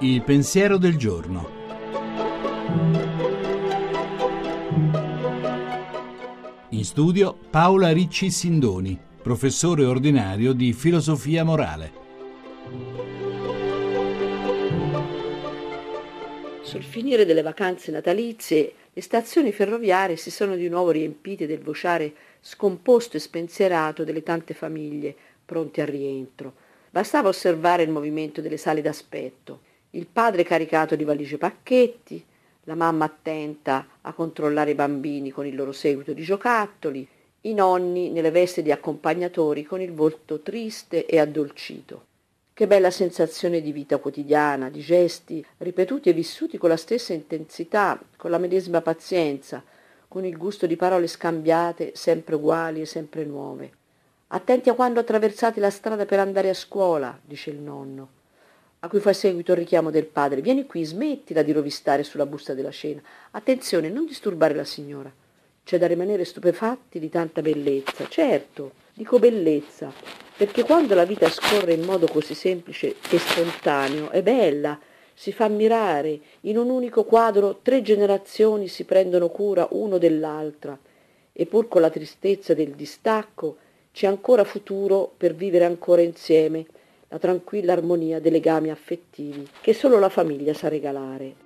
Il pensiero del giorno. In studio Paola Ricci Sindoni, professore ordinario di filosofia morale. Sul finire delle vacanze natalizie, le stazioni ferroviarie si sono di nuovo riempite del vociare scomposto e spensierato delle tante famiglie pronte al rientro. Bastava osservare il movimento delle sale d'aspetto, il padre caricato di valigie pacchetti, la mamma attenta a controllare i bambini con il loro seguito di giocattoli, i nonni nelle vesti di accompagnatori con il volto triste e addolcito. Che bella sensazione di vita quotidiana, di gesti ripetuti e vissuti con la stessa intensità, con la medesima pazienza, con il gusto di parole scambiate, sempre uguali e sempre nuove. Attenti a quando attraversate la strada per andare a scuola, dice il nonno a cui fa seguito il richiamo del padre. Vieni qui, smettila di rovistare sulla busta della cena. Attenzione, non disturbare la signora. C'è da rimanere stupefatti di tanta bellezza. Certo, dico bellezza, perché quando la vita scorre in modo così semplice e spontaneo, è bella, si fa ammirare. In un unico quadro tre generazioni si prendono cura uno dell'altra. E pur con la tristezza del distacco, c'è ancora futuro per vivere ancora insieme la tranquilla armonia dei legami affettivi che solo la famiglia sa regalare.